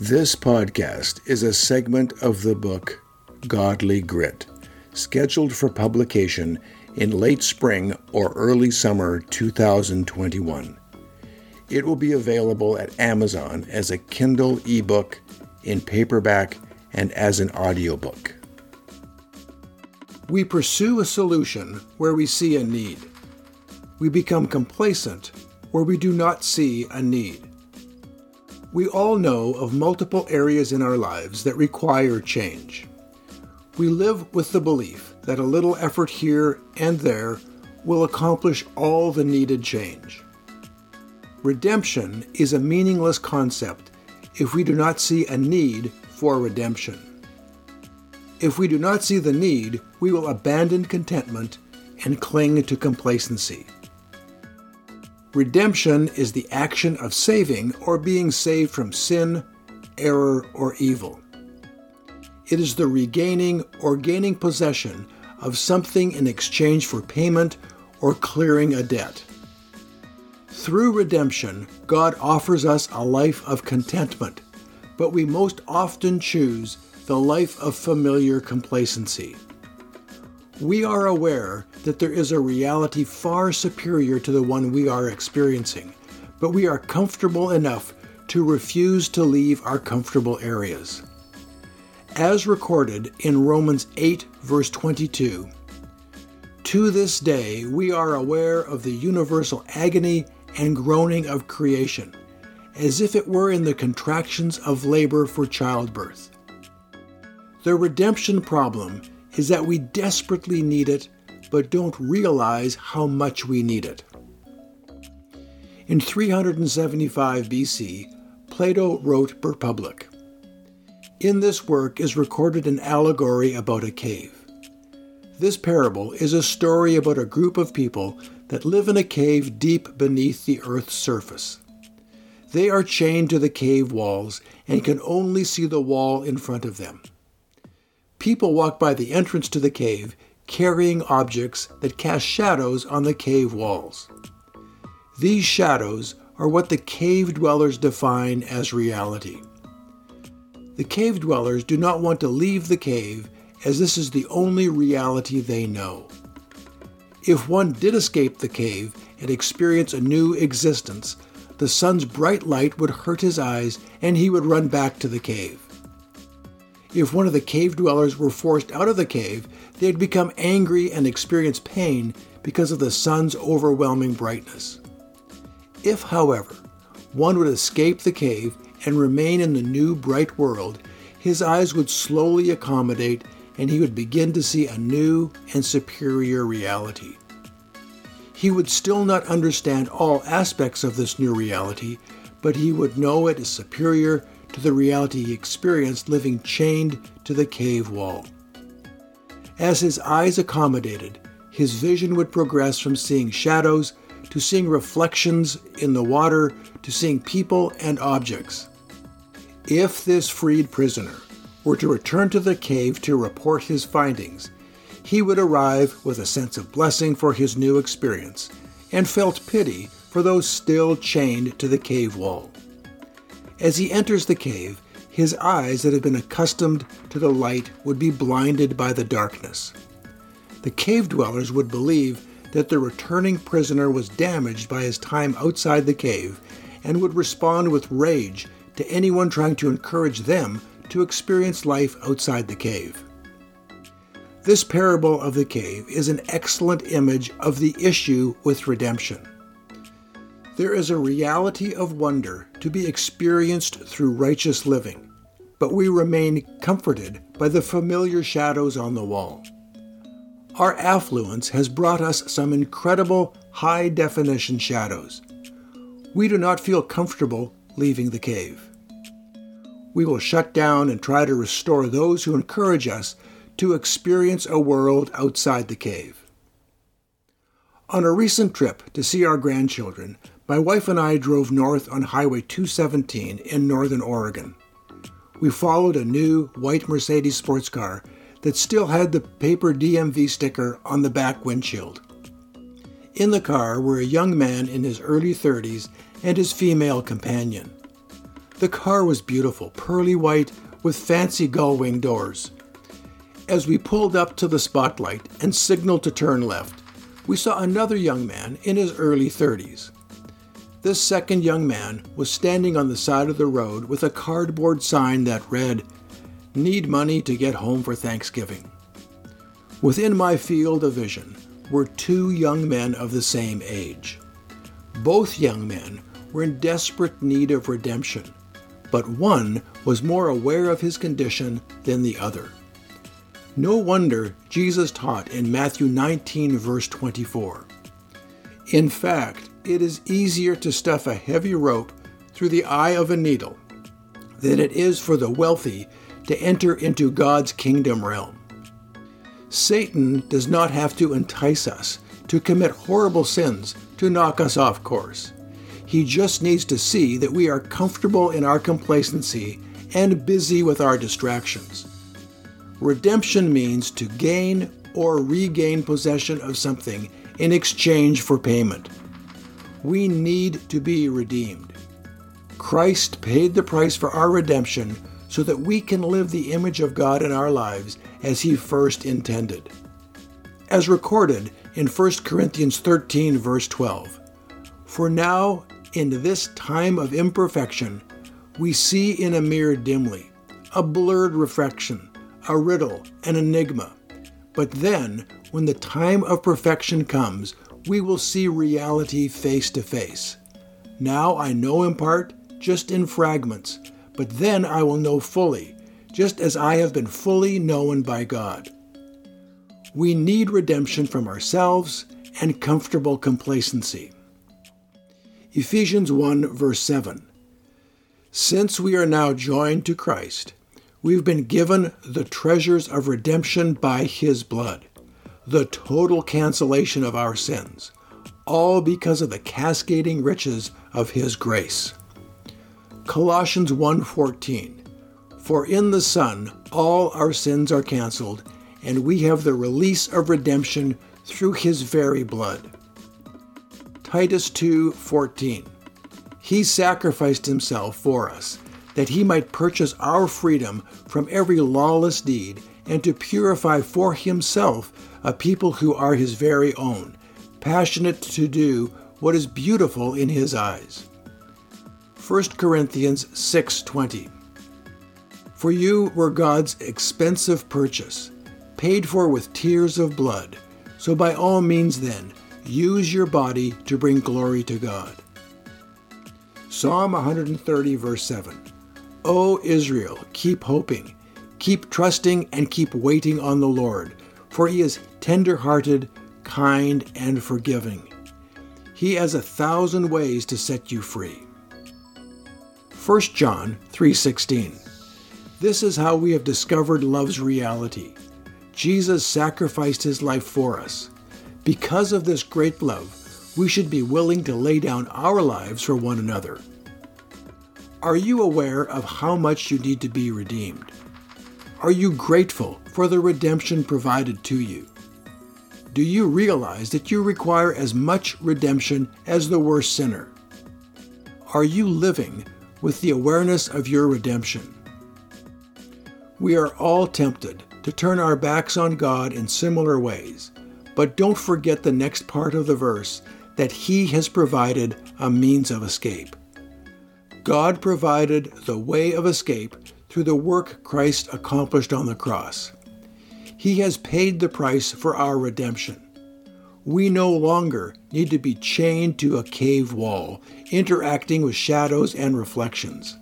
This podcast is a segment of the book Godly Grit, scheduled for publication in late spring or early summer 2021. It will be available at Amazon as a Kindle ebook, in paperback, and as an audiobook. We pursue a solution where we see a need. We become complacent where we do not see a need. We all know of multiple areas in our lives that require change. We live with the belief that a little effort here and there will accomplish all the needed change. Redemption is a meaningless concept if we do not see a need for redemption. If we do not see the need, we will abandon contentment and cling to complacency. Redemption is the action of saving or being saved from sin, error, or evil. It is the regaining or gaining possession of something in exchange for payment or clearing a debt. Through redemption, God offers us a life of contentment, but we most often choose the life of familiar complacency. We are aware that there is a reality far superior to the one we are experiencing, but we are comfortable enough to refuse to leave our comfortable areas. As recorded in Romans 8, verse 22, to this day we are aware of the universal agony and groaning of creation, as if it were in the contractions of labor for childbirth. The redemption problem is that we desperately need it, but don't realize how much we need it. In 375 BC, Plato wrote Republic. In this work is recorded an allegory about a cave. This parable is a story about a group of people that live in a cave deep beneath the earth's surface. They are chained to the cave walls and can only see the wall in front of them. People walk by the entrance to the cave carrying objects that cast shadows on the cave walls. These shadows are what the cave dwellers define as reality. The cave dwellers do not want to leave the cave as this is the only reality they know. If one did escape the cave and experience a new existence, the sun's bright light would hurt his eyes and he would run back to the cave. If one of the cave dwellers were forced out of the cave, they'd become angry and experience pain because of the sun's overwhelming brightness. If, however, one would escape the cave and remain in the new bright world, his eyes would slowly accommodate and he would begin to see a new and superior reality. He would still not understand all aspects of this new reality, but he would know it is superior to the reality he experienced living chained to the cave wall. As his eyes accommodated, his vision would progress from seeing shadows to seeing reflections in the water to seeing people and objects. If this freed prisoner were to return to the cave to report his findings, he would arrive with a sense of blessing for his new experience and felt pity for those still chained to the cave wall. As he enters the cave, his eyes that had been accustomed to the light would be blinded by the darkness. The cave dwellers would believe that the returning prisoner was damaged by his time outside the cave and would respond with rage to anyone trying to encourage them to experience life outside the cave. This parable of the cave is an excellent image of the issue with redemption. There is a reality of wonder to be experienced through righteous living, but we remain comforted by the familiar shadows on the wall. Our affluence has brought us some incredible high definition shadows. We do not feel comfortable leaving the cave we will shut down and try to restore those who encourage us to experience a world outside the cave. On a recent trip to see our grandchildren, my wife and I drove north on Highway 217 in northern Oregon. We followed a new white Mercedes sports car that still had the paper DMV sticker on the back windshield. In the car were a young man in his early 30s and his female companion. The car was beautiful, pearly white, with fancy gull wing doors. As we pulled up to the spotlight and signaled to turn left, we saw another young man in his early 30s. This second young man was standing on the side of the road with a cardboard sign that read, Need money to get home for Thanksgiving. Within my field of vision were two young men of the same age. Both young men were in desperate need of redemption, but one was more aware of his condition than the other. No wonder Jesus taught in Matthew 19, verse 24. In fact, it is easier to stuff a heavy rope through the eye of a needle than it is for the wealthy to enter into God's kingdom realm. Satan does not have to entice us to commit horrible sins to knock us off course. He just needs to see that we are comfortable in our complacency and busy with our distractions. Redemption means to gain or regain possession of something in exchange for payment. We need to be redeemed. Christ paid the price for our redemption so that we can live the image of God in our lives as He first intended. As recorded in 1 Corinthians 13, verse 12 For now, in this time of imperfection, we see in a mirror dimly, a blurred reflection, a riddle, an enigma. But then, when the time of perfection comes, we will see reality face to face. Now I know in part, just in fragments, but then I will know fully, just as I have been fully known by God. We need redemption from ourselves and comfortable complacency. Ephesians 1, verse 7. Since we are now joined to Christ, we've been given the treasures of redemption by His blood the total cancellation of our sins, all because of the cascading riches of his grace. Colossians 1:14 For in the Son all our sins are canceled, and we have the release of redemption through his very blood. Titus 2:14 He sacrificed himself for us that he might purchase our freedom from every lawless deed and to purify for himself a people who are his very own, passionate to do what is beautiful in his eyes. 1 Corinthians 6:20 For you were God's expensive purchase, paid for with tears of blood. So by all means then, use your body to bring glory to God. Psalm 130 verse 7 O Israel, keep hoping, keep trusting and keep waiting on the Lord for he is tender hearted, kind, and forgiving. He has a thousand ways to set you free. 1 John 3:16 This is how we have discovered love's reality. Jesus sacrificed his life for us. Because of this great love, we should be willing to lay down our lives for one another. Are you aware of how much you need to be redeemed? Are you grateful for the redemption provided to you? Do you realize that you require as much redemption as the worst sinner? Are you living with the awareness of your redemption? We are all tempted to turn our backs on God in similar ways, but don't forget the next part of the verse that He has provided a means of escape. God provided the way of escape through the work Christ accomplished on the cross. He has paid the price for our redemption. We no longer need to be chained to a cave wall, interacting with shadows and reflections.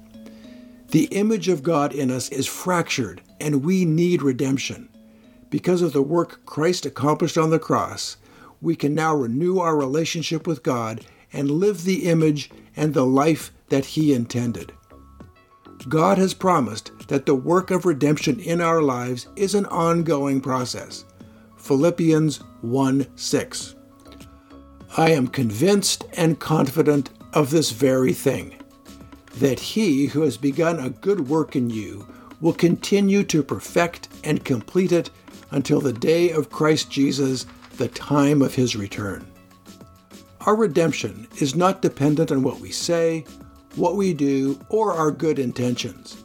The image of God in us is fractured, and we need redemption. Because of the work Christ accomplished on the cross, we can now renew our relationship with God and live the image and the life that He intended. God has promised that the work of redemption in our lives is an ongoing process. Philippians 1 6. I am convinced and confident of this very thing, that he who has begun a good work in you will continue to perfect and complete it until the day of Christ Jesus, the time of his return. Our redemption is not dependent on what we say, what we do, or our good intentions.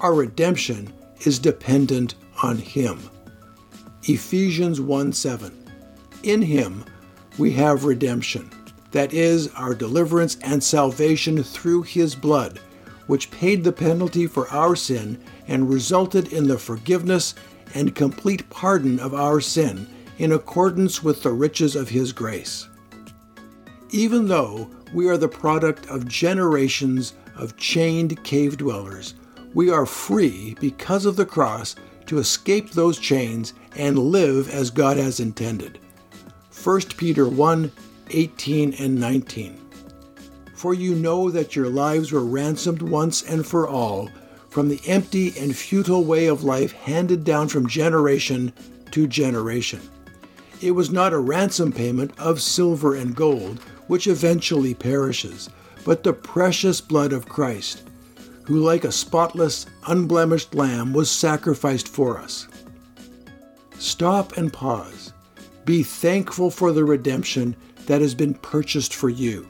Our redemption is dependent on Him. Ephesians 1 7. In Him we have redemption, that is, our deliverance and salvation through His blood, which paid the penalty for our sin and resulted in the forgiveness and complete pardon of our sin in accordance with the riches of His grace. Even though we are the product of generations of chained cave dwellers, we are free because of the cross to escape those chains and live as God has intended. 1 Peter 1 18 and 19. For you know that your lives were ransomed once and for all from the empty and futile way of life handed down from generation to generation. It was not a ransom payment of silver and gold, which eventually perishes, but the precious blood of Christ, who, like a spotless, unblemished lamb, was sacrificed for us. Stop and pause. Be thankful for the redemption that has been purchased for you.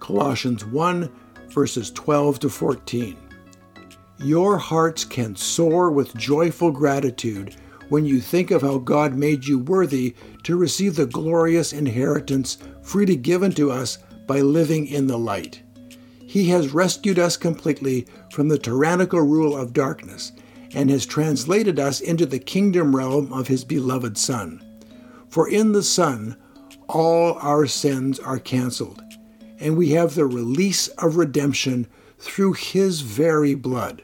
Colossians 1, verses 12 to 14. Your hearts can soar with joyful gratitude when you think of how God made you worthy to receive the glorious inheritance freely given to us by living in the light. He has rescued us completely from the tyrannical rule of darkness and has translated us into the kingdom realm of His beloved Son. For in the Son, all our sins are canceled, and we have the release of redemption through His very blood.